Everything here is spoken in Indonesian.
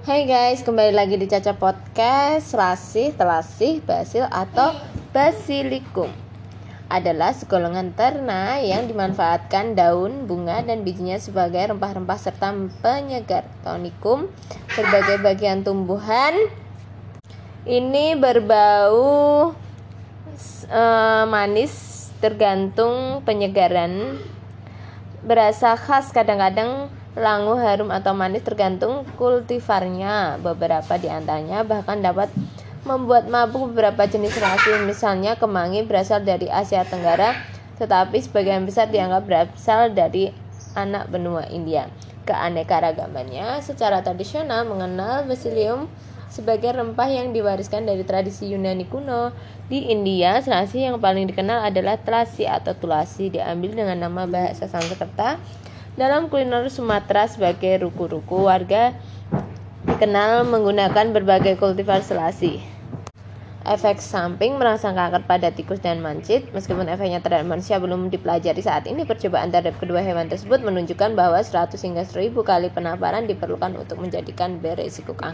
Hai guys, kembali lagi di Caca Podcast Selasih, telasih, basil atau basilikum. Adalah segolongan ternak yang dimanfaatkan daun, bunga, dan bijinya sebagai rempah-rempah serta penyegar tonikum berbagai bagian tumbuhan. Ini berbau uh, manis tergantung penyegaran. Berasa khas kadang-kadang langu harum atau manis tergantung kultivarnya. Beberapa di antaranya bahkan dapat membuat mabuk beberapa jenis rasi. Misalnya kemangi berasal dari Asia Tenggara, tetapi sebagian besar dianggap berasal dari anak benua India. Keanekaragamannya secara tradisional mengenal basilium sebagai rempah yang diwariskan dari tradisi Yunani kuno. Di India, selasi yang paling dikenal adalah telasi atau tulasi, diambil dengan nama bahasa Sanskerta dalam kuliner Sumatera sebagai ruku-ruku, warga dikenal menggunakan berbagai kultivar selasi. Efek samping merangsang kanker pada tikus dan mancit, meskipun efeknya terhadap manusia belum dipelajari saat ini, percobaan terhadap kedua hewan tersebut menunjukkan bahwa 100 hingga 1000 kali penaparan diperlukan untuk menjadikan beresiko kanker.